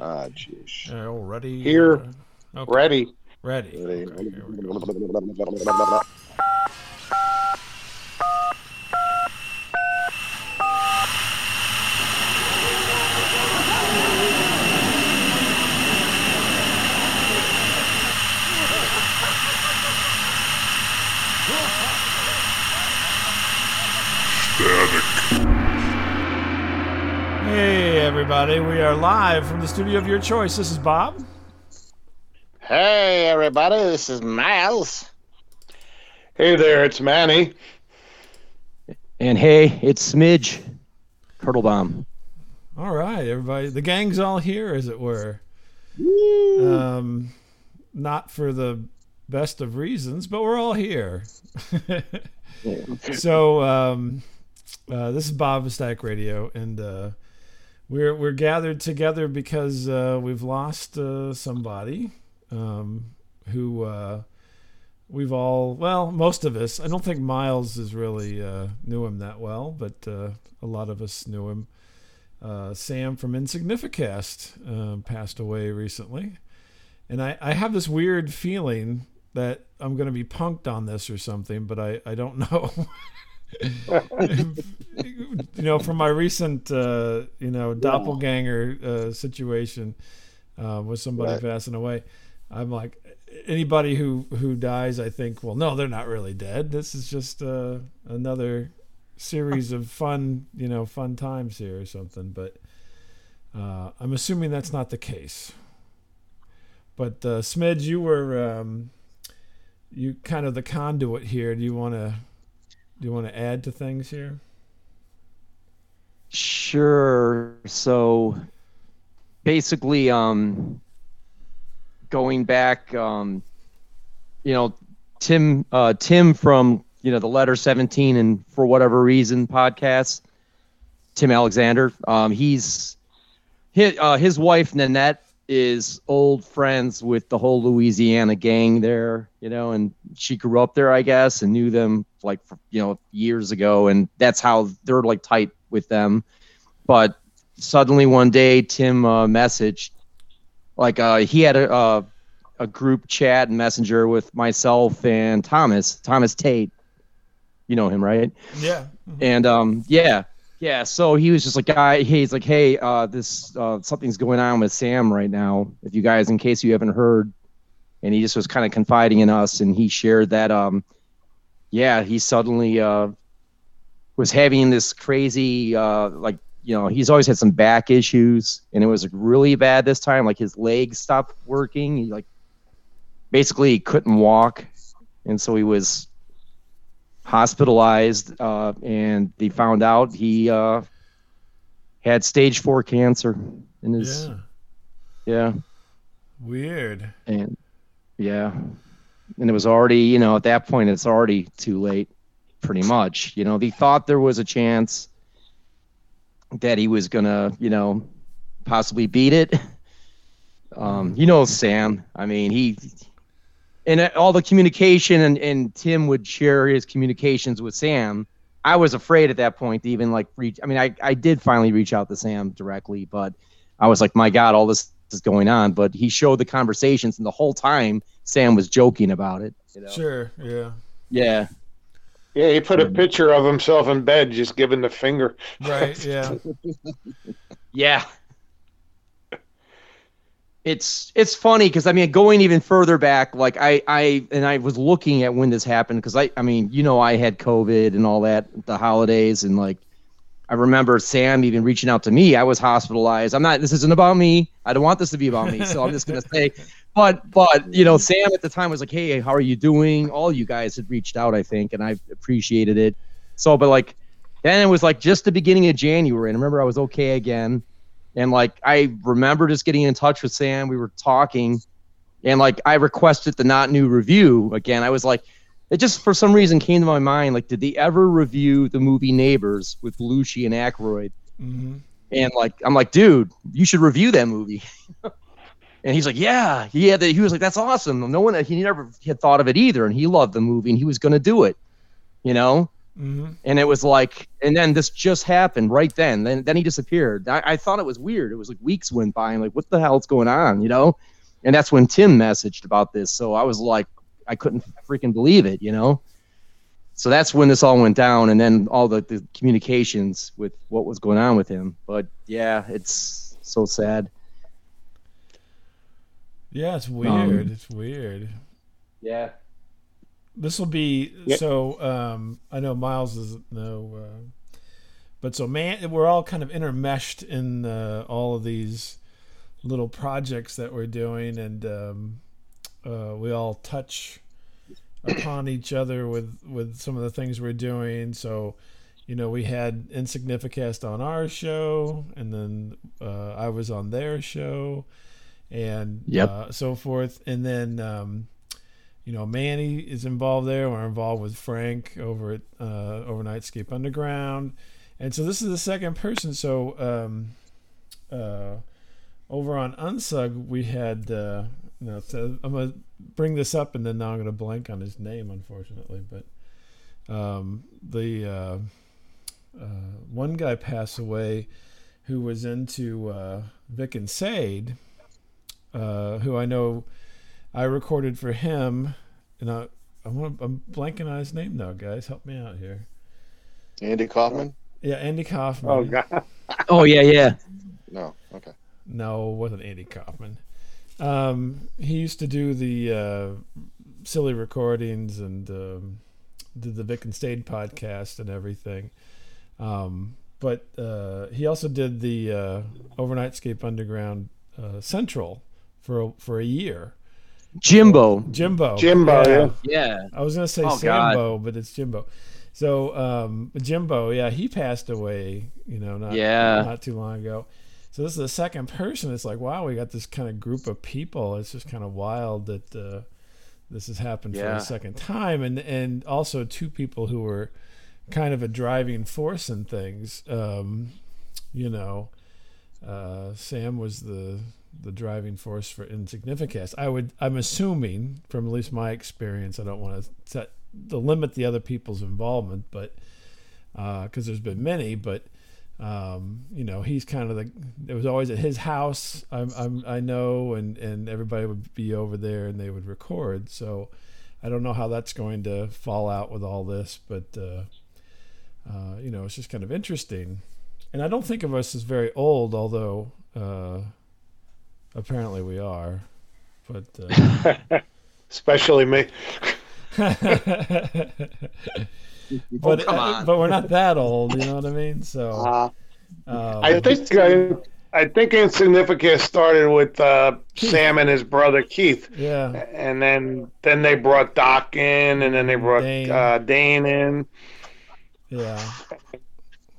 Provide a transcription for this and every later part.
Ah, jeez. Uh, ready? Here. Uh, okay. Ready. Ready. Ready. Hey, everybody. We are live from the studio of your choice. This is Bob. Hey everybody, this is Miles. Hey there, it's Manny. And hey, it's Smidge, Kurtlbaum. All right, everybody. The gang's all here, as it were. Um, not for the best of reasons, but we're all here. so, um, uh, this is Bob of Static Radio, and uh, we're we're gathered together because uh, we've lost uh, somebody um, who uh, we've all well, most of us. I don't think Miles is really uh, knew him that well, but uh, a lot of us knew him. Uh, Sam from Insignificast uh, passed away recently, and I, I have this weird feeling that I'm going to be punked on this or something, but I, I don't know. you know, from my recent uh, you know doppelganger uh, situation uh, with somebody Right. passing away, I'm like anybody who who dies, I think, well, no, they're not really dead. This is just uh, another series of fun, you know, fun times here or something. But uh, I'm assuming that's not the case. But uh, Smidge, you were um, you kind of the conduit here. Do you want to do you want to add to things here? Sure. So basically, um, going back, um, you know, Tim, uh, Tim from you know the Letter Seventeen and for whatever reason podcast, Tim Alexander. Um, he's his, uh, his wife Nanette is old friends with the whole Louisiana gang there, you know, and she grew up there, I guess, and knew them like you know years ago, and that's how they're like tight with them. But suddenly one day, Tim uh, messaged like uh, he had a, a a group chat and messenger with myself and Thomas Thomas Tate. You know him, right? Yeah. And um, yeah, yeah. So he was just like, guy, he's like, hey, uh, this uh, something's going on with Sam right now. If you guys, in case you haven't heard, and he just was kind of confiding in us, and he shared that, um, yeah, he suddenly uh, was having this crazy, uh, like, you know, he's always had some back issues, and it was really bad this time. Like his legs stopped working. He like basically he couldn't walk, and so he was hospitalized, uh, and they found out he uh, had stage four cancer in his Yeah. yeah. Weird. and yeah, and it was already you know at that point it's already too late, pretty much. You know they thought there was a chance that he was gonna you know possibly beat it. Um, you know Sam. I mean he and uh, all the communication and, and Tim would share his communications with Sam. I was afraid at that point to even like reach. I mean, I, I did finally reach out to Sam directly, but I was like, my God, all this is going on. But he showed the conversations, and the whole time Sam was joking about it. You know? Sure. Yeah. Yeah. Yeah, he put a um, picture of himself in bed just giving the finger. Right. Yeah. Yeah. It's it's funny because I mean going even further back, like I I and I was looking at when this happened because I I mean you know I had COVID and all that the holidays and like I remember Sam even reaching out to me. I was hospitalized. I'm not. This isn't about me. I don't want this to be about me. So I'm just gonna say, but but you know Sam at the time was like, hey, how are you doing? All you guys had reached out, I think, and I appreciated it. So but like then it was like just the beginning of January, and I remember I was okay again. And like I remember just getting in touch with Sam. We were talking, and like I requested the not new review again. I was like, it just for some reason came to my mind. Like, did they ever review the movie Neighbors with Belushi and Aykroyd? hmm And like, I'm like, dude, you should review that movie. and he's like, yeah, he had the, he was like, that's awesome. No one, he never had thought of it either, and he loved the movie, and he was gonna do it, you know. Hmm and it was like, and then this just happened right then. Then then he disappeared. I, I thought it was weird. It was like weeks went by, and like, what the hell's going on? You know? And that's when Tim messaged about this. So I was like, I couldn't freaking believe it. You know? So that's when this all went down, and then all the, the communications with what was going on with him. But yeah, it's so sad. Yeah, it's weird. it's weird. Yeah. This will be Yep. so. Um, I know Miles doesn't know, uh, but so man, we're all kind of intermeshed in uh, all of these little projects that we're doing, and um, uh, we all touch upon each other with with some of the things we're doing. So, you know, we had Insignificast on our show, and then uh, I was on their show, and Yep. uh, so forth, and then. Um, you know, Manny is involved there. We're involved with Frank over at uh, Overnightscape Underground, and so this is the second person. So um, uh, over on Onsug, we had. Uh, you know, so I'm gonna bring this up, and then now I'm gonna blank on his name, unfortunately. But um, the uh, uh, one guy passed away who was into uh, Vic and Sade, uh, who I know I recorded for him, and I, I want I'm blanking on his name now, guys. Help me out here. Andy Kaufman? Yeah, Andy Kaufman. Oh God. Oh yeah, yeah. No. Okay. No, it wasn't Andy Kaufman. Um, he used to do the uh, silly recordings and um, did the Vic and Sade podcast and everything. Um, but uh, he also did the uh, Overnightscape Underground uh, Central for a, for a year. Jimbo. Jimbo. Jimbo, yeah. Yeah. I was gonna say Oh, God. Sambo, but it's Jimbo. So um, Jimbo, yeah, he passed away. You know, not Yeah. not too long ago. So this is the second person. It's like, wow, we got this kind of group of people. It's just kind of wild that uh, this has happened for Yeah. the second time, and and also two people who were kind of a driving force in things. Um, you know, uh, Sam was the the driving force for Insignificast. I would, I'm assuming from at least my experience, I don't want to set to limit the other people's involvement, but because there's been many, but um, you know, he's kind of the. It was always at his house. I'm, I'm, I know, and and everybody would be over there, and they would record. So I don't know how that's going to fall out with all this, but uh, uh, you know, it's just kind of interesting. And I don't think of us as very old, although uh, apparently we are. But uh, Especially me. but come uh, but we're not that old, you know what I mean? So Uh, um, I think uh, I think Insignificast started with uh, Sam and his brother Keith, yeah, and then then they brought Doc in, and then they brought Dane. Uh, Dane in. yeah,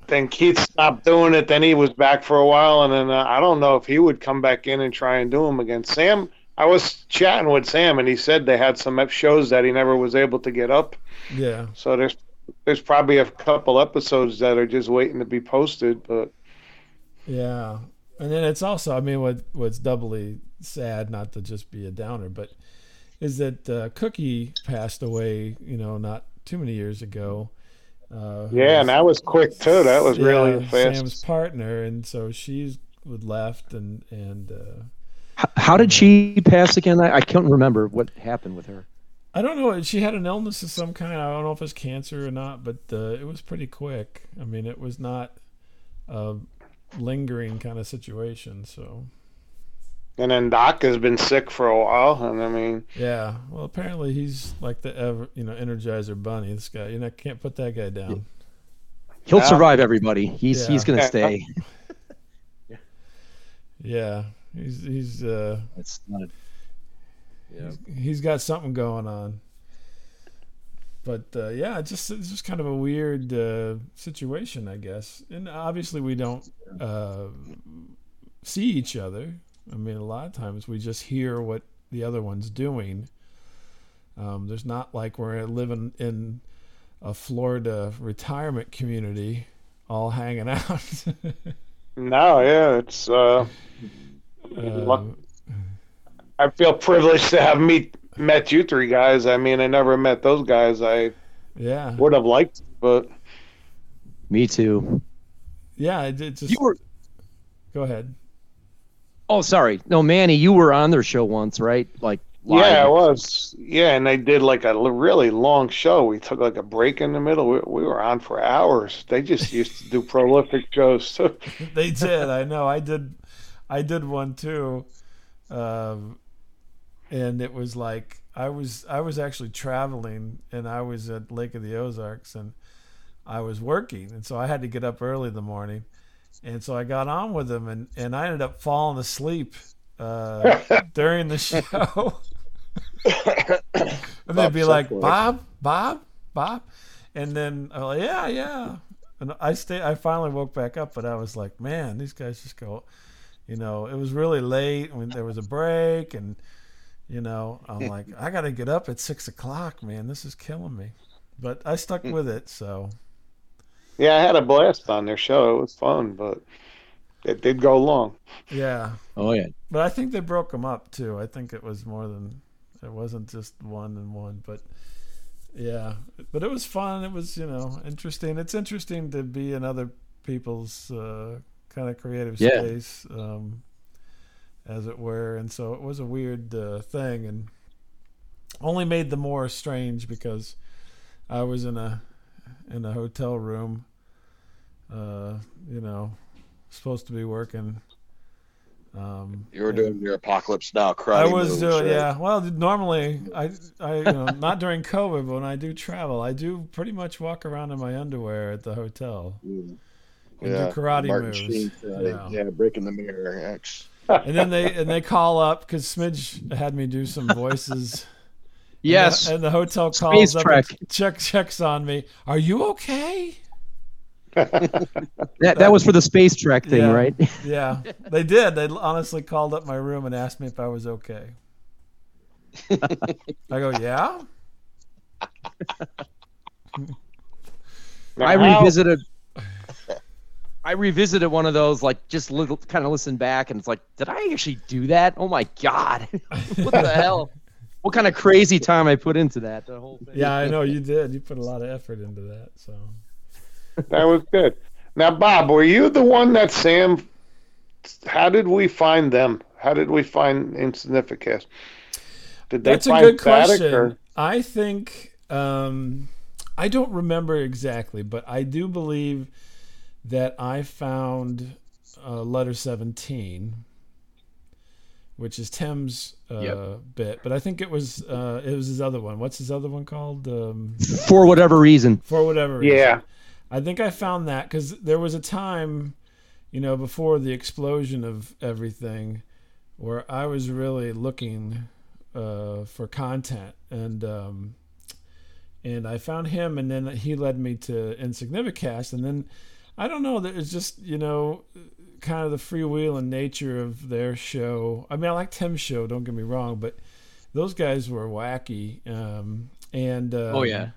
Then Keith stopped doing it. Then he was back for a while, and then uh, I don't know if he would come back in and try and do them again. Sam, I was chatting with Sam, and he said they had some shows that he never was able to get up. yeah. So there's there's probably a couple episodes that are just waiting to be posted, but Yeah, and then it's also, I mean, what what's doubly sad, not to just be a downer, but is that uh, Cookie passed away, you know, not too many years ago. Uh, who yeah, and that was quick too. That was really yeah, fast. Sam's partner, and so she's would left, and and uh, H- How did she pass again? I, I can't remember what happened with her. I don't know. She had an illness of some kind. I don't know if it's cancer or not, but uh, it was pretty quick. I mean, it was not a lingering kind of situation. So And then Doc has been sick for a while, and I mean, yeah. Well, apparently he's like the ever, you know, Energizer Bunny. This guy, you know, can't put that guy down. He'll Yeah. survive everybody. He's Yeah. he's gonna Yeah. stay. Yeah, he's he's uh It's not. A, yeah. he's got something going on. But uh, yeah, it's just it's just kind of a weird uh, situation, I guess. And obviously, we don't uh, see each other. I mean, a lot of times we just hear what the other one's doing. Um, there's not like we're living in a Florida retirement community, all hanging out. no, yeah, it's. Uh, Um, I feel privileged to have meet met you three guys. I mean, I never met those guys. I yeah, would have liked but Me too. Yeah, it, it just You were. go ahead. Oh, sorry. No, Manny, you were on their show once, right? Like. live. yeah, I was. Yeah, and they did like a l- really long show. We took like a break in the middle. We, we were on for hours. They just used to do prolific shows. They did. I know. I did. I did one too, um, and it was like I was. I was actually traveling, and I was at Lake of the Ozarks, and I was working, and so I had to get up early in the morning, and so I got on with them, and and I ended up falling asleep uh, during the show. and they'd be like, Bob, Bob, Bob, and then I'm like, yeah, yeah. And I stay. I finally woke back up, but I was like, man, these guys just go. You know, it was really late when there was a break, and you know, I'm like, I got to get up at six o'clock, man. This is killing me. But I stuck with it, so yeah, I had a blast on their show. It was fun, but it did go long. yeah. Oh yeah. But I think they broke them up too. I think it was more than it wasn't just one and one, but yeah. But it was fun. It was you know interesting. It's interesting to be in other people's uh, kind of creative Yeah. space, um, as it were. And so it was a weird uh, thing, and only made the more strange because I was in a in a hotel room. Uh, you know, supposed to be working. Um, You were doing your apocalypse now karate I was doing right? yeah. Well, normally I I you know not during COVID, but when I do travel, I do pretty much walk around in my underwear at the hotel Mm. and Yeah, do karate Martin moves. Sheen. Yeah. Yeah. breaking the mirror. X. And then they and they call up because Smidge had me do some voices. Yes. And the, and the hotel Space calls up Trek. check checks on me. Are you okay? That that was for the space trek thing, Yeah. right? Yeah, they did. They honestly called up my room and asked me if I was okay. I go, yeah. I revisited. I revisited one of those, like just little, kind of listen back, and it's like, did I actually do that? Oh my god, what the hell? What kind of crazy time I put into that? The whole thing. Yeah, I know you did. You put a lot of effort into that. So That was good. Now, Bob, were you the one that Sam? How did we find them? How did we find Insignificast? Did they that's a good question. or- I think um, I don't remember exactly, but I do believe that I found uh, letter seventeen, which is Tim's uh, Yep. bit. But I think it was uh, it was his other one. What's his other one called? Um, For whatever reason. for whatever reason. Yeah. I think I found that because there was a time, you know, before the explosion of everything, where I was really looking uh, for content, and um, and I found him, and then he led me to Insignificast, and then I don't know, that it's just you know, kind of the freewheeling nature of their show. I mean, I like Tim's show, don't get me wrong, but those guys were wacky, um, and um, Oh yeah.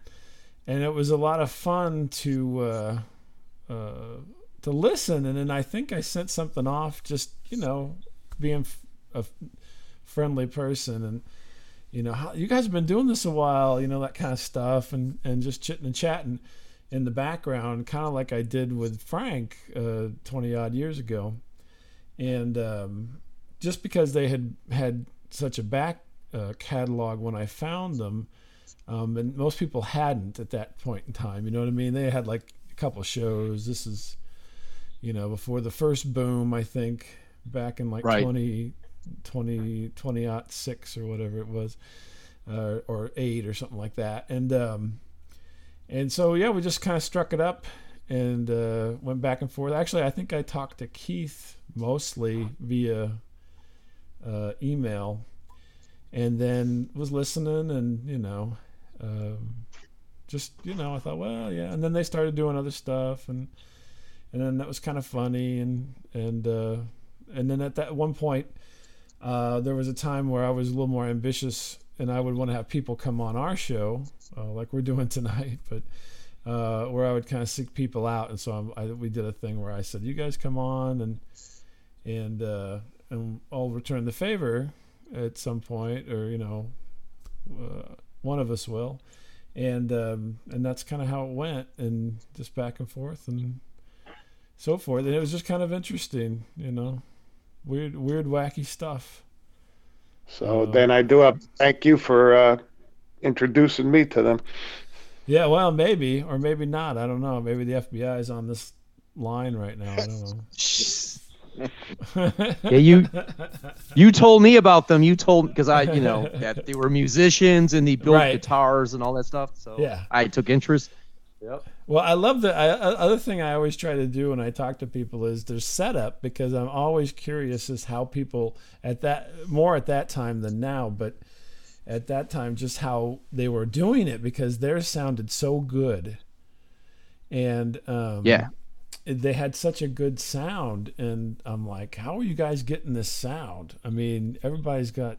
and it was a lot of fun to uh, uh, to listen. And then I think I sent something off, just you know, being f- a f- friendly person, and you know, how, you guys have been doing this a while, you know, that kind of stuff, and and just chitting and chatting in the background, kind of like I did with Frank uh, twenty odd years ago, and um, just because they had had such a back uh, catalog when I found them um, and most people hadn't at that point in time. You know what I mean? They had like a couple shows. This is, you know, before the first boom. I think back in like Right. 20, 20, 20 aught six or whatever it was, uh, or eight or something like that. And um, and so yeah, we just kind of struck it up and uh, went back and forth. Actually, I think I talked to Keith mostly via uh, email and then was listening and you know um, just you know i thought well yeah and then they started doing other stuff and and then that was kind of funny and and uh, and then at that one point uh, there was a time where i was a little more ambitious and i would want to have people come on our show uh, like we're doing tonight but uh, where i would kind of seek people out and so I'm, I, we did a thing where i said you guys come on and and uh, and i'll return the favor at some point, or you know, uh, one of us will. and um, and that's kind of how it went, and just back and forth and so forth. And it was just kind of interesting, you know, weird, weird, wacky stuff. So Uh, then I do to thank you for uh, introducing me to them. Yeah, well, maybe or maybe not. I don't know. Maybe the FBI is on this line right now. I don't know. Yeah, you you told me about them. You told because I, you know, that they were musicians and they built Right. guitars and all that stuff. So Yeah. I took interest. Yep. Well, I love the I, I- other thing I always try to do when I talk to people is their setup because I'm always curious as how people at that more at that time than now, but at that time just how they were doing it because theirs sounded so good, and um, Yeah. they had such a good sound, and I'm like, how are you guys getting this sound? I mean, everybody's got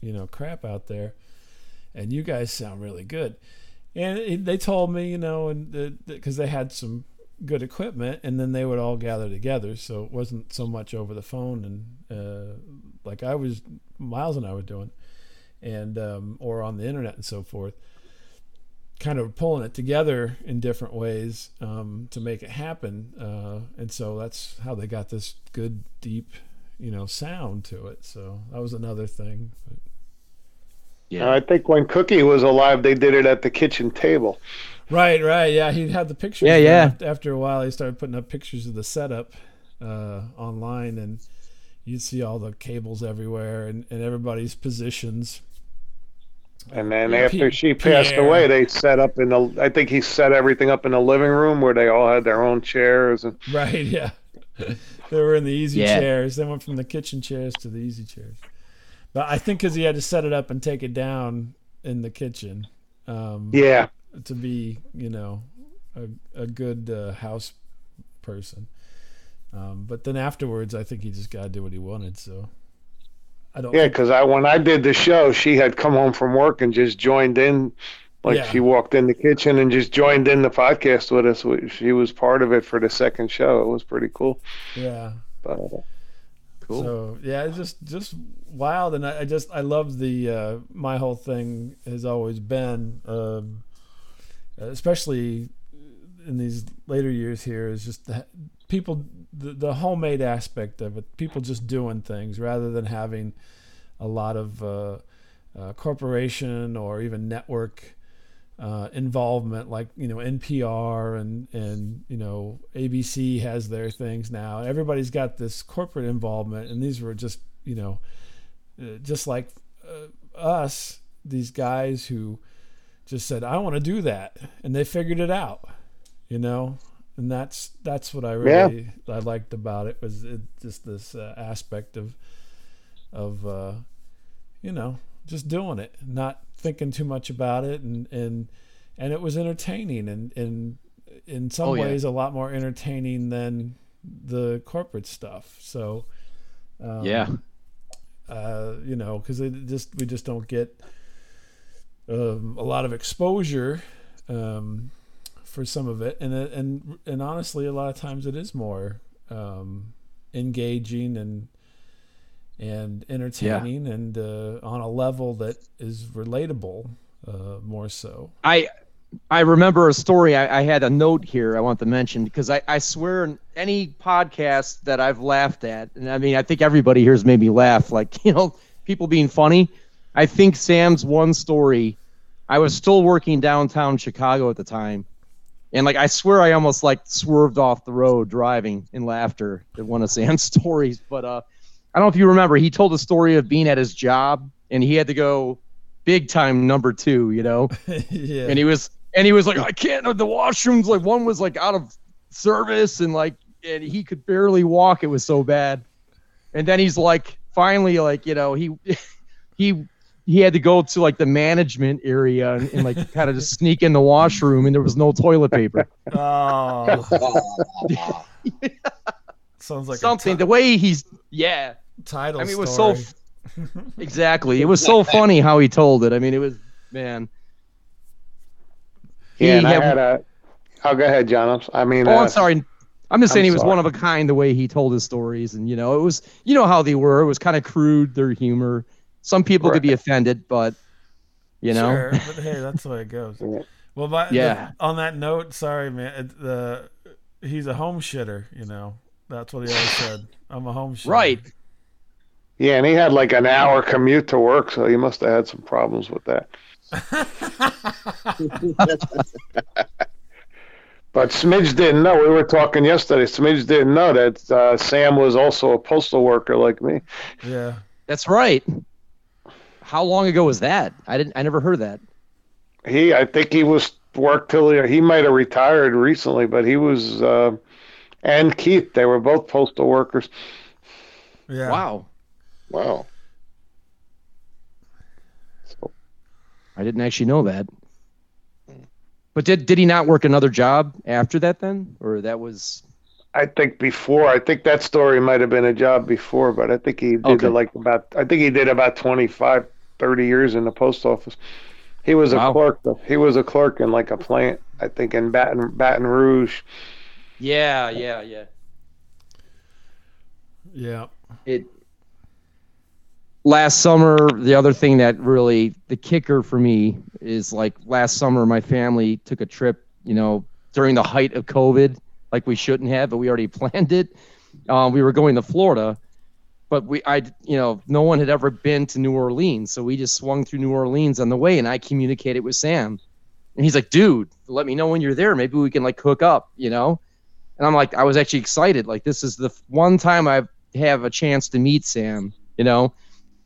you know crap out there, and you guys sound really good. And it, they told me, you know, and because they had some good equipment, and then they would all gather together, so it wasn't so much over the phone and uh, like I was, Miles and I were doing, and um, or on the internet and so forth. Kind of pulling it together in different ways um, to make it happen, uh, and so that's how they got this good, deep, you know, sound to it. So that was another thing. But, And I think when Cookie was alive, they did it at the kitchen table. Right, right. Yeah, he had the pictures. Yeah, yeah. After- After a while, he started putting up pictures of the setup uh, online, and you'd see all the cables everywhere and, and everybody's positions. And then Yeah, after P- she passed Pierre. away, they set up in the. I think he set everything up in the living room where they all had their own chairs and. Right, yeah. they were in the easy Yeah. chairs. They went from the kitchen chairs to the easy chairs. But I think because he had to set it up and take it down in the kitchen um, Yeah, to be, you know, a, a good uh, house person. Um, but then afterwards, I think he just got to do what he wanted. So I don't. yeah. Because I when I did the show, she had come home from work and just joined in, like Yeah. she walked in the kitchen and just joined in the podcast with us. She was part of it for the second show. It was pretty cool. yeah. But, uh, Cool. So yeah, it's just just wild, and I, I just I love the uh, my whole thing has always been, um, especially in these later years here, is just the, people the, the homemade aspect of it, people just doing things rather than having a lot of uh, uh, corporation or even network uh, involvement, like you know NPR and and you know ABC has their things now. Everybody's got this corporate involvement, and these were just you know uh, just like uh, us, these guys who just said, "I want to do that," and they figured it out, you know. And that's that's what I really I liked about it was it, just this uh, aspect of of uh, you know just doing it, not thinking too much about it, and and and it was entertaining, and and in some Oh, yeah. ways a lot more entertaining than the corporate stuff. So um, yeah. uh, you know, because it just we just don't get um, a lot of exposure um, for some of it, and and and honestly, a lot of times it is more um, engaging and and entertaining and uh, on a level that is relatable uh, more so. I I remember a story. I, I had a note here I want to mention because I, I swear in any podcast that I've laughed at, and I mean I think everybody here's made me laugh, like you know people being funny. I think Sam's one story. I was still working downtown Chicago at the time, and like I swear I almost like swerved off the road driving in laughter at one of Sam's stories. But uh, I don't know if you remember. He told a story of being at his job and he had to go big time number two. You know yeah, and he was and he was like i can't the washrooms like one was like out of service and like and he could barely walk it was so bad and then he's like finally like you know he he he had to go to like the management area and, and like kind of just sneak in the washroom and there was no toilet paper oh, Oh, sounds like something a the way he's yeah title. i mean it was so story. f- exactly it was so funny how he told it i mean it was man He yeah, and I had- had a. Oh, go ahead, John. I'm s- I mean, Oh, uh, I'm sorry. I'm just I'm saying he was sorry. one of a kind the way he told his stories, and you know, it was you know how they were. It was kind of crude, their humor. Some people could be offended, but You know. Sure, but hey, that's the way it goes. Well, by, Yeah. the- on that note, sorry, man. The he's a home shitter. You know, that's what he always said. I'm a home shitter. Right. Yeah, and he had like an hour commute to work, so he must have had some problems with that. But Smidge didn't know. We were talking yesterday. Smidge didn't know that uh, Sam was also a postal worker like me. Yeah. That's right. How long ago was that? I didn't. I never heard that. He, I think he was worked till he, he might have retired recently, but he was, uh, and Keith, they were both postal workers. Yeah. Wow. Wow. So, I didn't actually know that. But did did he not work another job after that then, or that was? I think before, I think that story might have been a job before, but I think he did Okay. like about, I think he did about 25, 30 years in the post office. He was a clerk. He was a clerk in like a plant, I think in Baton Baton Rouge. Yeah, yeah, yeah. Yeah. It. Last summer, the other thing that really the kicker for me is like last summer, my family took a trip. You know, during the height of COVID, like we shouldn't have, but we already planned it. Um, we were going to Florida, but we, I, you know, no one had ever been to New Orleans, so we just swung through New Orleans on the way, and I communicated with Sam, and he's like, "Dude, let me know when you're there. Maybe we can like hook up," you know. And I'm like, I was actually excited. Like, this is the one time I have a chance to meet Sam, you know.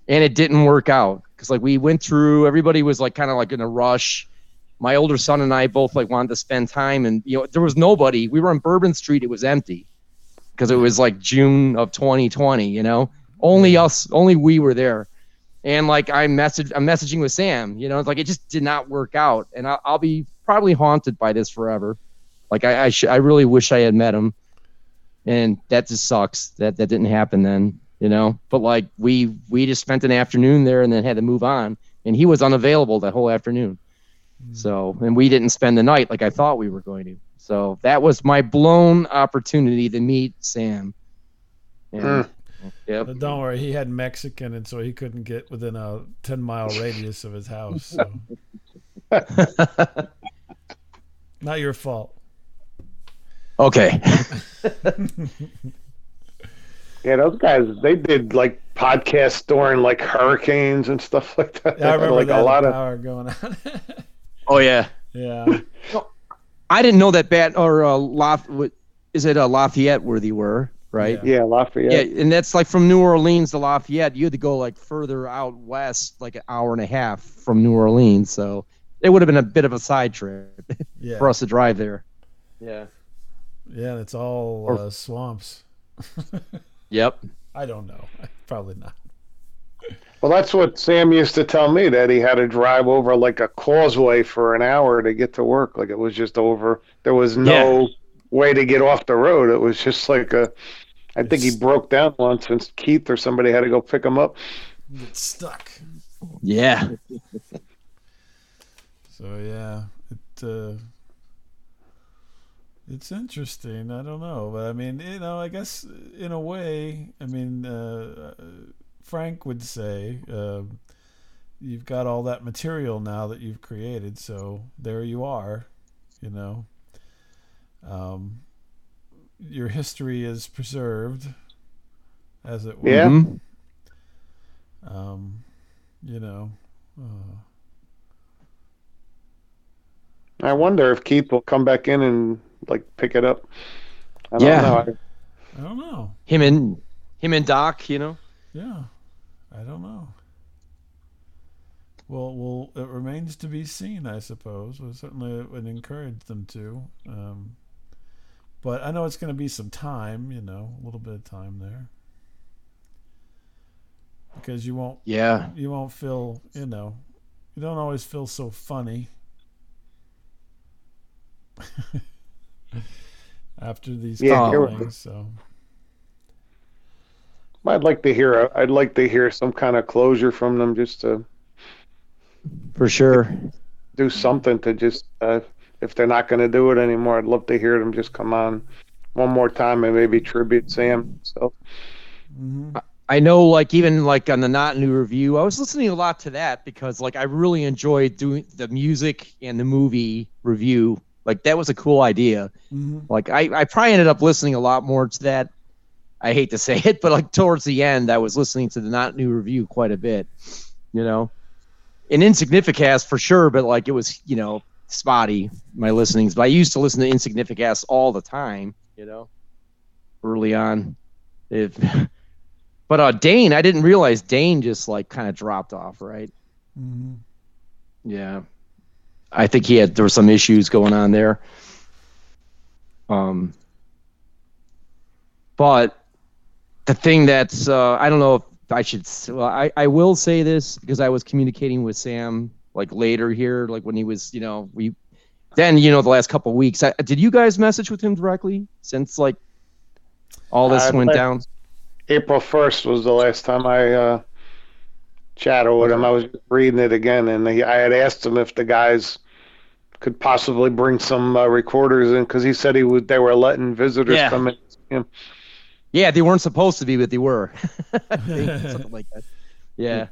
And it didn't work out because like we went through, everybody was like kind of like in a rush. My older son and I both like wanted to spend time, and you know, there was nobody. We were on Bourbon Street; it was empty because it was like June of 2020. You know, only us, only we were there. And like I messaged, I'm messaging with Sam. You know, it's like it just did not work out, and I'll, I'll be probably haunted by this forever. Like I, I, sh- I really wish I had met him, and that just sucks that that didn't happen then. You know, but like we we just spent an afternoon there and then had to move on, and he was unavailable that whole afternoon. So, and we didn't spend the night like I thought we were going to. So that was my blown opportunity to meet Sam. And, Mm. Yep. But don't worry, he had Mexican, and so he couldn't get within a ten mile radius of his house. So. Not your fault. Okay. Yeah, those guys, they did like podcasts during like hurricanes and stuff like that. Yeah, I remember like that a lot of power going on. Oh yeah. yeah. I didn't know that Bat or uh, Laf. is it a Lafayette where they were? Right. yeah, Lafayette. Yeah, and that's like from New Orleans to Lafayette. You had to go like further out west, like an hour and a half from New Orleans. So it would have been a bit of a side trip Yeah. for us to drive there. Yeah. Yeah, it's all Or- uh, swamps. Yep. I don't know. Probably not. Well, that's what Sam used to tell me that he had to drive over like a causeway for an hour to get to work. Like it was just over. There was no way to get off the road. It was just like a. I think he broke down once since Keith or somebody had to go pick him up. Get stuck. Yeah. So yeah, it uh, it's interesting. I don't know, but I mean, you know, I guess in a way, I mean, uh, uh, Frank would say uh, you've got all that material now that you've created, so there you are. You know, um, your history is preserved, as it were. Yeah. Mhm. Um, you know. Uh, I wonder if Keith will come back in and like pick it up. I don't Yeah. know. I don't know. Him and him and Doc, you know. Yeah, I don't know. Well, well, it remains to be seen, I suppose. We certainly would encourage them to. Um, but I know it's going to be some time, you know, a little bit of time there, because you won't, Yeah. you won't feel, you know, you don't always feel so funny after these Yeah, callings. So I'd like to hear. I'd like to hear some kind of closure from them, just to For sure. do something to just. Uh, if they're not going to do it anymore, I'd love to hear them just come on one more time and maybe tribute Sam. So mhm. I know, like even like on the not new review, I was listening a lot to that because like I really enjoyed doing the music and the movie review. Like that was a cool idea. Mhm. Like I, I probably ended up listening a lot more to that. I hate to say it, but like towards the end, I was listening to the not new review quite a bit. You know, in Insignificast for sure, but like it was you know spotty my listenings. But I used to listen to Insignificast all the time. You know, early on. If but uh Dane, I didn't realize Dane just like kind of dropped off, right? Mm-hmm. Yeah. I think he had there were some issues going on there. Um but the thing that's uh I don't know if I should well, I I will say this because I was communicating with Sam like later here like when he was, you know, we then you know the last couple weeks. I, did you guys message with him directly since like all this Uh, went but- down? April first was the last time I uh, chatted with him. I was reading it again, and he, I had asked him if the guys could possibly bring some uh, recorders in because he said he would. They were letting visitors Yeah. come in. Yeah, they weren't supposed to be, but they were. Think, something like that. Yeah.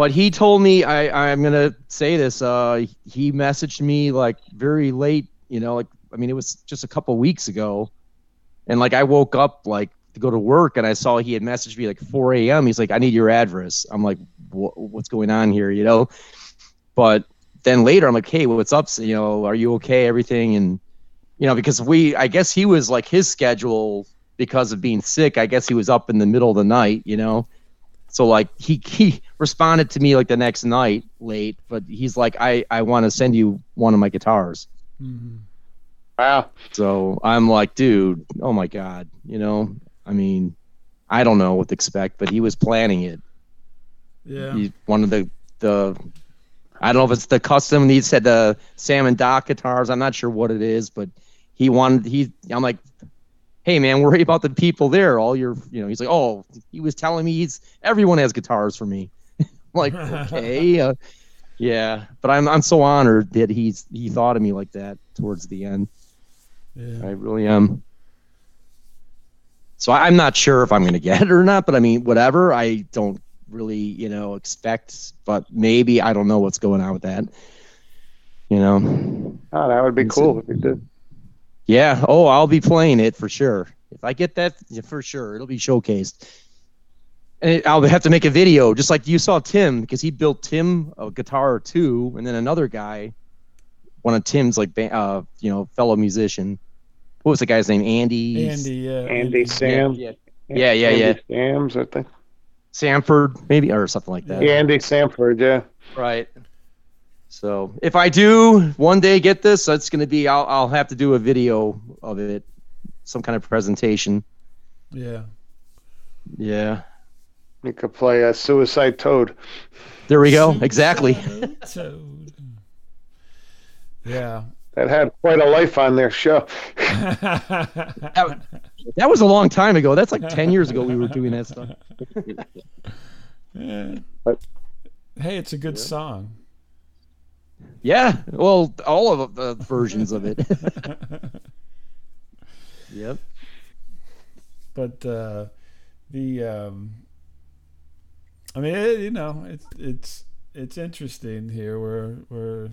But he told me I I'm gonna say this. Uh, he messaged me like very late. You know, like I mean, it was just a couple weeks ago, and like I woke up like to go to work, and I saw he had messaged me like 4 a.m. He's like, I need your address. I'm like, "Wha- what's going on here? You know. But then later, I'm like, hey, what's up? You know, are you okay? Everything and you know because we I guess he was like his schedule because of being sick. I guess he was up in the middle of the night, you know. So like he he responded to me like the next night late, but he's like, I I want to send you one of my guitars. Mhm. Wow. So I'm like, dude, oh my god, you know. I mean, I don't know what to expect, but he was planning it. Yeah. He's one of the the I don't know if it's the custom. He said the Sam and Doc guitars. I'm not sure what it is, but he wanted he. I'm like, hey man, worry about the people there. All your you know. He's like, oh, he was telling me he's everyone has guitars for me. I'm like, okay, uh, yeah, but I'm I'm so honored that he's he thought of me like that towards the end. Yeah. I really am. So I- I'm not sure if I'm going to get it or not, but I mean, whatever. I don't really, you know, expect, but maybe I don't know what's going on with that. You know, Oh, that would be It's cool if you did. Yeah. Oh, I'll be playing it for sure. If I get that, for sure, it'll be showcased. And it, I'll have to make a video, just like you saw Tim, because he built Tim a guitar or two, and then another guy, one of Tim's like, uh, you know, fellow musician. What was the guy's name? Andy. Andy, yeah. Andy Sam. Yeah, yeah, yeah, Andy Sam's, I think. Sanford, maybe, or something like that. Yeah, Andy Samford. Yeah. Right. So if I do one day get this, that's going to be. I'll I'll have to do a video of it, some kind of presentation. Yeah. Yeah. You could play a Suicide Toad. There we go. Exactly. Toad. Yeah. That had quite a life on their show. That, that was a long time ago. That's like ten years ago we were doing that stuff. Yeah. But- Hey, it's a good song. Yeah. Well, all of the versions of it. yep. but uh, the um, I mean, it, you know, it's it's it's interesting here. We're we're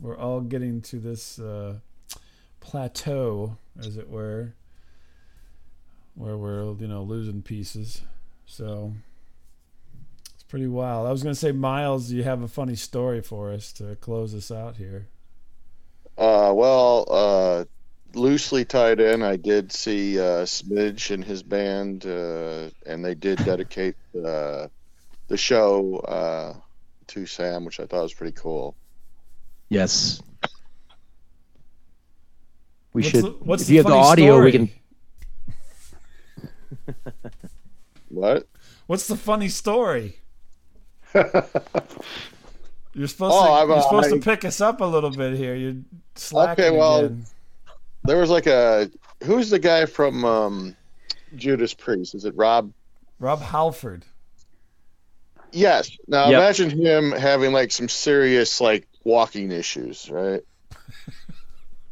we're all getting to this uh, plateau, as it were, where we're you know losing pieces. So pretty wild. I was gonna say, Miles, you have a funny story for us to close us out here. Uh, well, uh, loosely tied in, I did see uh, Smidge and his band, uh, and they did dedicate uh, the show uh, to Sam, which I thought was pretty cool. Yes. We What's should. the, what's if the you have the funny audio, we story? can. What? What's the funny story? You're supposed Oh, to I'm, you're uh, supposed I- to pick us up a little bit here. You're slacking Okay, well, again. There was like a who's the guy from um, Judas Priest? Is it Rob? Rob Halford. Yes. Now Yep. imagine him having like some serious like walking issues, right?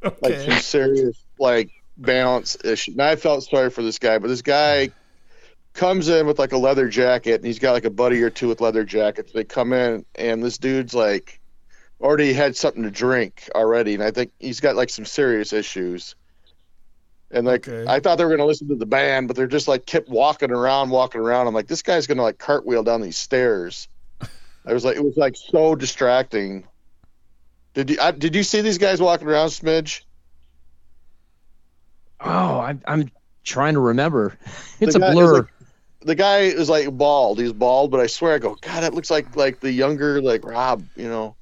okay. like some serious like balance issue. Now I felt sorry for this guy, but this guy comes in with like a leather jacket, and he's got like a buddy or two with leather jackets. They come in, and this dude's like already had something to drink already, and I think he's got like some serious issues. And like Okay. I thought they were gonna listen to the band, but they're just like kept walking around, walking around. I'm like, this guy's gonna like cartwheel down these stairs. I was like, it was like so distracting. Did you I, did you see these guys walking around, Smidge? Oh, I'm I'm trying to remember. It's a guy is blur. Like- the guy is like bald. He's bald, but I swear I go, God, that looks like like the younger like Rob, you know,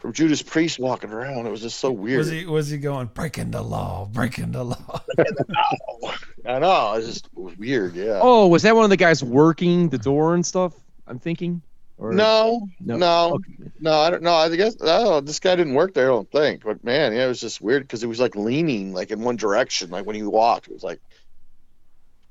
from Judas Priest walking around. It was just so weird. Was he was he going breaking the law, breaking the law? I know. It's just it was just weird. Yeah. oh, was that one of the guys working the door and stuff? I'm thinking. Or, no, no. no, Okay. no. I don't know. I guess oh, this guy didn't work there. I don't think. But man, yeah, it was just weird because it was like leaning like in one direction, like when he walked. It was like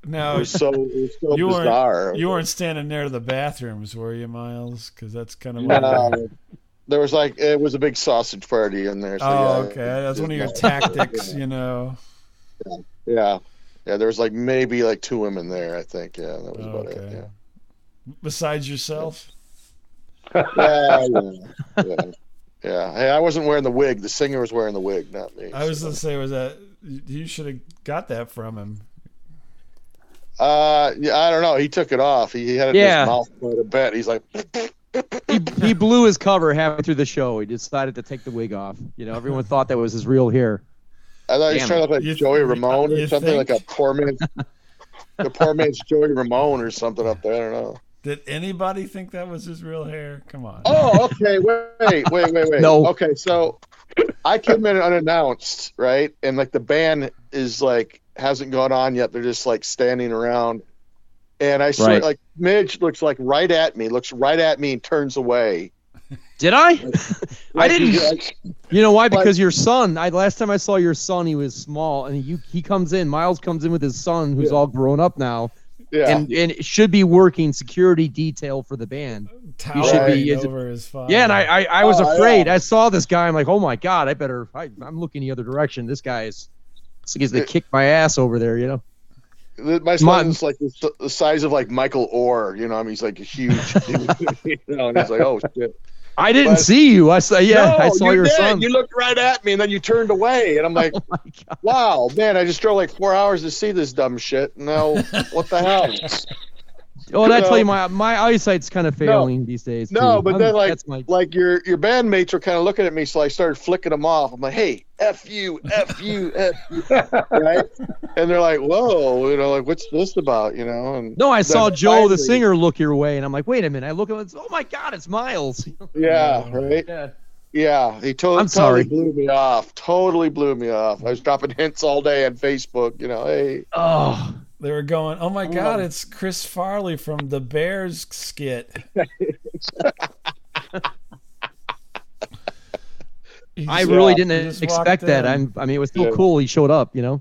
it No, was so it was so You weren't- bizarre. you weren't standing near the bathrooms, were you, Miles? Because that's kind of No. there was like it was a big sausage party in there. So Oh, yeah, okay. That's one of your tactics, you know. Yeah, yeah. There was like maybe like two women there. I think. Yeah, that was about it. Yeah. Besides yourself. Yeah, yeah, yeah. yeah. Hey, I wasn't wearing the wig. The singer was wearing the wig, not me. I was so. gonna say, was that you should have got that from him? Uh, yeah, I don't know. He took it off. He, he had it Yeah. in his mouth quite a bit. He's like, he, he blew his cover halfway through the show. He decided to take the wig off. You know, everyone thought that was his real hair. I thought he was trying to look like Joey Ramone or something, like a poor man's, the poor man's Joey Ramone or something up there. I don't know. Did anybody think that was his real hair? Come on. Oh, okay. Wait, wait, wait, wait, wait. No. Okay, so I came in unannounced, right? And like the band is like hasn't gone on yet. They're just like standing around. And I see Right. like Smidge looks like right at me, looks right at me and turns away. Did I? I didn't. like- You know why? But- Because your son. I last time I saw your son, he was small, and you he comes in. Miles comes in with his son, who's Yeah. all grown up now, yeah. and and it should be working security detail for the band. Towering should be- over his father. Yeah, and I I, I was Oh, afraid. yeah. I saw this guy. I'm like, oh my god, I better. I, I'm looking the other direction. This guy is. He's gonna It- kick my ass over there. You know. The- My My- son's like the, the size of like Michael Oher, you know. I mean, he's like a huge, dude, you know. And he's like, "Oh shit!" I didn't But- see you. I saw. Yeah, No, I saw you your did. son. You looked right at me, and then you turned away, and I'm oh, like, Oh "Wow, man! I just drove like four hours to see this dumb shit. Now, what the hell?" Oh, did I tell you my my eyesight's kind of failing these days. No, too. but I'm- then like, that's my. like your your bandmates were kind of looking at me, so I started flicking them off. I'm like, "Hey, f you, f you, f you," right? And they're like, "Whoa, you know, like what's this about?" You know? And No, I saw then Joe the singer look your way, and I'm like, wait a minute. I look at it. Oh my God, it's Miles. Yeah, right. yeah. Yeah, he to- I'm totally blew me off. Totally blew me off. I was dropping hints all day on Facebook. You know, hey, Oh, They were going, oh my God, it's Chris Farley from the Bears skit. I really he didn't expect that. in. I'm. I mean, it was so Yeah. cool. He showed up. You know.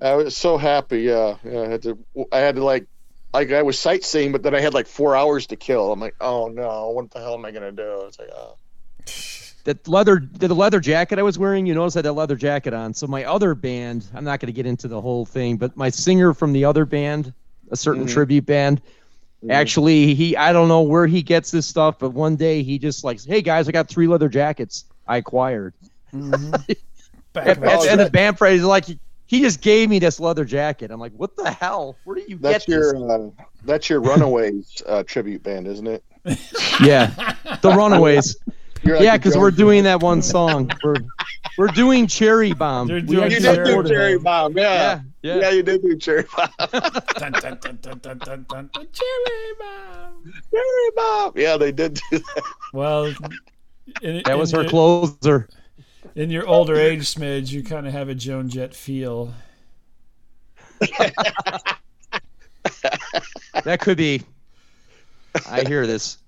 I was so happy. Yeah, yeah. I had to. I had to like, like I was sightseeing, but then I had like four hours to kill. I'm like, oh no, what the hell am I gonna do? It's like, oh. That leather, the leather jacket I was wearing. You notice I had that leather jacket on. So my other band. I'm not going to get into the whole thing, but my singer from the other band, a certain Mhm. tribute band. Mhm. Actually, he I don't know where he gets this stuff, but one day he just like, hey guys, I got three leather jackets I acquired. Mhm. Back And, the- and- the band president is like, he just gave me this leather jacket. I'm like, what the hell? Where do you That's get your this? uh, that's your Runaways uh, tribute band, isn't it? Yeah, the Runaways. You're like yeah, because we're doing that one song. We're we're doing Cherry Bomb. They're doing You did do Cherry recorded- Bomb, yeah. Yeah, yeah. yeah. you did do Cherry Bomb. Dun, dun, dun, dun, dun, dun, dun, dun. Cherry bomb. Cherry Bomb. Yeah, they did do that. Well, in, That was her your, closer. In your older age, Smidge, you kind of have a Joan Jett feel. That could be. I hear this.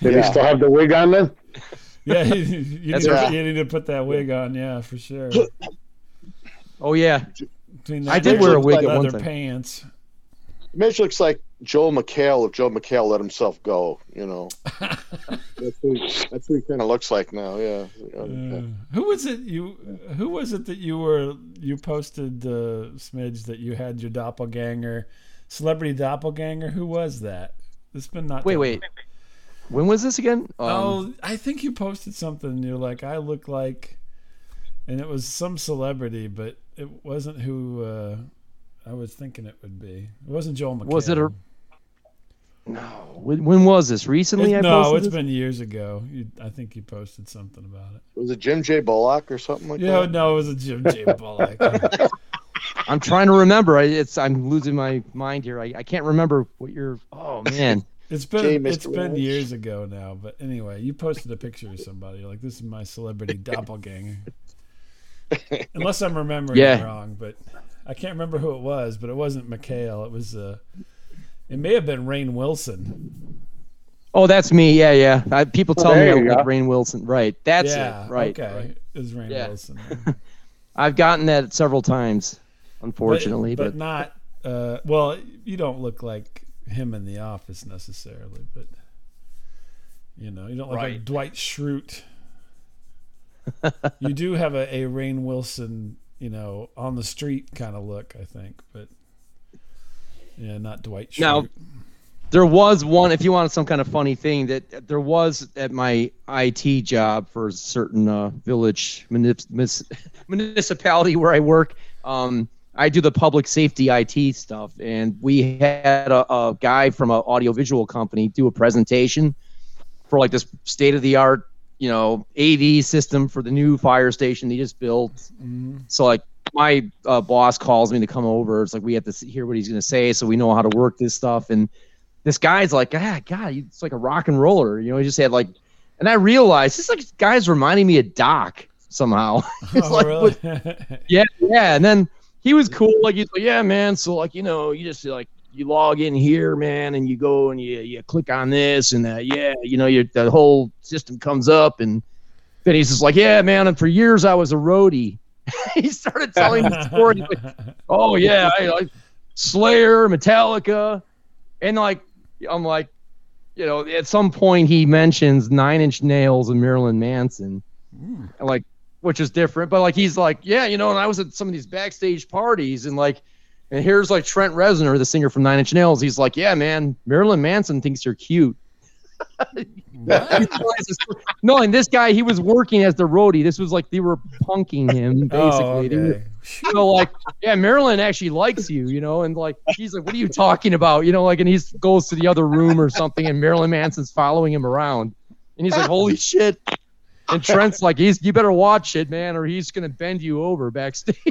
Did Yeah. he still have the wig on then? Yeah, you, you, need to, right. you need to put that wig on, yeah, for sure. Oh yeah, I did wear a wig at leather one time. pants. Mitch looks like Joel McHale if Joel McHale let himself go. You know, that's who, that's who he kind of looks like now. Yeah. Uh, who was it you? Who was it that you were? You posted uh, Smidge that you had your doppelganger celebrity doppelganger. Who was that? It's been not. Wait, that wait. When was this again? Um, oh, I think you posted something. And you're like, I look like, and it was some celebrity, but it wasn't who uh, I was thinking it would be. It wasn't Joel McHale. Was it a- no. When, when was this? Recently? It- I no, posted it's this? been years ago. You, I think you posted something about it. Was it Jim J. Bullock or something like Yeah, that? no, it was a Jim J. Bullock. I'm trying to remember. I, it's I'm losing my mind here. I, I can't remember what you're. Oh man. It's been Jay, it's Mr. been years ago now, but anyway, you posted a picture of somebody. You're like, this is my celebrity doppelganger. Unless I'm remembering Yeah. wrong, but I can't remember who it was. But it wasn't McHale. It was uh, it may have been Rainn Wilson. Oh, that's me. Yeah, yeah. I, people tell me I look like. Rainn Wilson. Right. That's yeah, it. Right. Okay, right. it was Rainn Yeah. Wilson. I've gotten that several times, But- unfortunately. but, But, not. Uh, well, you don't look like him in the office necessarily, but you know, you don't look like Right. Dwight Schrute. you do have a, a Rainn Wilson, you know, on the street kind of look, I think, but yeah, not Dwight Schrute. Now- there was one. If you wanted some kind of funny thing, that there was at my IT job for a certain uh, village municipality where I work. Um, I do the public safety IT stuff, and we had a, a guy from an audiovisual company do a presentation for like this state of the art, you know, AV system for the new fire station they just built. Mhm. So like my uh, boss calls me to come over. It's like we have to hear what he's going to say, so we know how to work this stuff. And this guy's like, ah, God, it's like a rock and roller. You know, he just had like, and I realized this like guy's reminding me of Doc somehow. It's Oh, like, really? yeah, yeah. And then he was cool. Like he's like, yeah, man. So like, you know, you just like you log in here, man, and you go and you you click on this and that. Yeah, you know, your the whole system comes up, and then he's just like, yeah, man. And for years I was a roadie. he started telling the story. Like, oh yeah, I like Slayer, Metallica, and like I'm like, you know, at some point he mentions Nine Inch Nails and Marilyn Manson, Mm. like, which is different, but like he's like, yeah, you know, and I was at some of these backstage parties and like. And here's like Trent Reznor, the singer from Nine Inch Nails. He's like, "Yeah, man, Marilyn Manson thinks you're cute." No, and this guy, he was working as the roadie. This was like they were punking him, oh, basically. Oh, They were- okay. so like, yeah, Marilyn actually likes you, you know, and like he's like, what are you talking about, you know, like, and he goes to the other room or something, and Marilyn Manson's following him around, and he's like, holy shit. And Trent's like, he's you better watch it, man, or he's gonna bend you over backstage.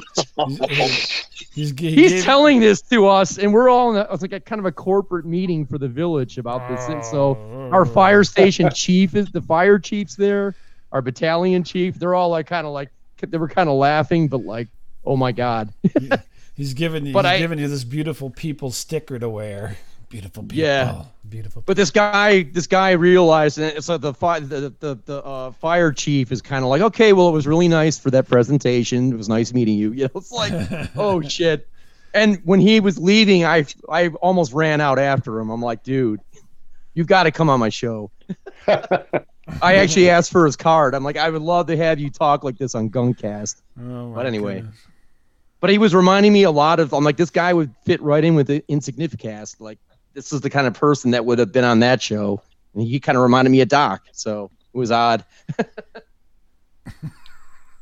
He's, he's, he he's telling this to us, and we're all in a, it's like a kind of a corporate meeting for the village about this. And so oh. our fire station chief is the fire chief's there, our battalion chief. They're all like kind of like they were kind of laughing, but like, oh my god, He's giving you. But he's I- giving you this beautiful people sticker to wear. Beautiful people. Yeah. Beautiful. But this guy, this guy realized, and it's like the fi- the the, the uh, fire chief is kind of like, okay, well, it was really nice for that presentation. It was nice meeting you. You know, it's like, oh shit. And when he was leaving, I I almost ran out after him. I'm like, dude, you've got to come on my show. I actually asked for his card. I'm like, I would love to have you talk like this on Guncast. Oh, But anyway. goodness. But he was reminding me a lot of. I'm like, this guy would fit right in with the Insignificast. Like, this is the kind of person that would have been on that show. And he kind of reminded me of Doc. So it was odd,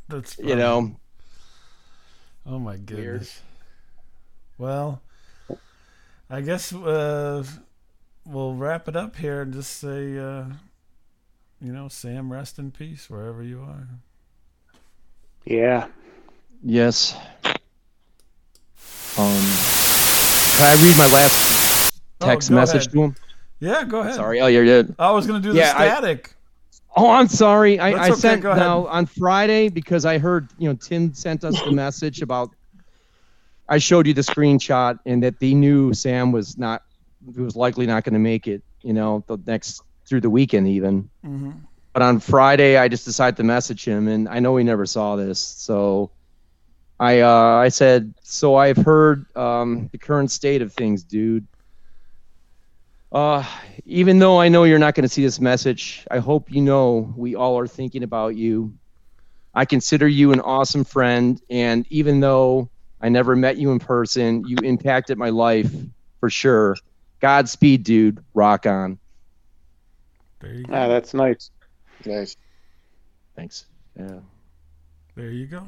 That's you know. Oh my goodness. Well, I guess uh, we'll wrap it up here and just say, uh, you know, Sam, rest in peace wherever you are. Yeah. Yes. Um, can I read my last text Oh, message ahead. to him? Yeah, go ahead. Sorry. Oh, you're good. I was going to do Yeah, the I- static. Oh, I'm sorry. I, I okay, sent now on Friday because I heard you know Tim sent us the message about. I showed you the screenshot and that they knew Sam was not, he was likely not going to make it. You know, the next through the weekend even. hmm But on Friday, I just decided to message him, and I know he never saw this, so I uh, I said, so I've heard um, the current state of things, dude. Uh, even though I know you're not going to see this message, I hope you know we all are thinking about you. I consider you an awesome friend, and even though I never met you in person, you impacted my life for sure. Godspeed, dude. Rock on. There you go. Ah, that's nice. Nice. Thanks. Yeah. There you go.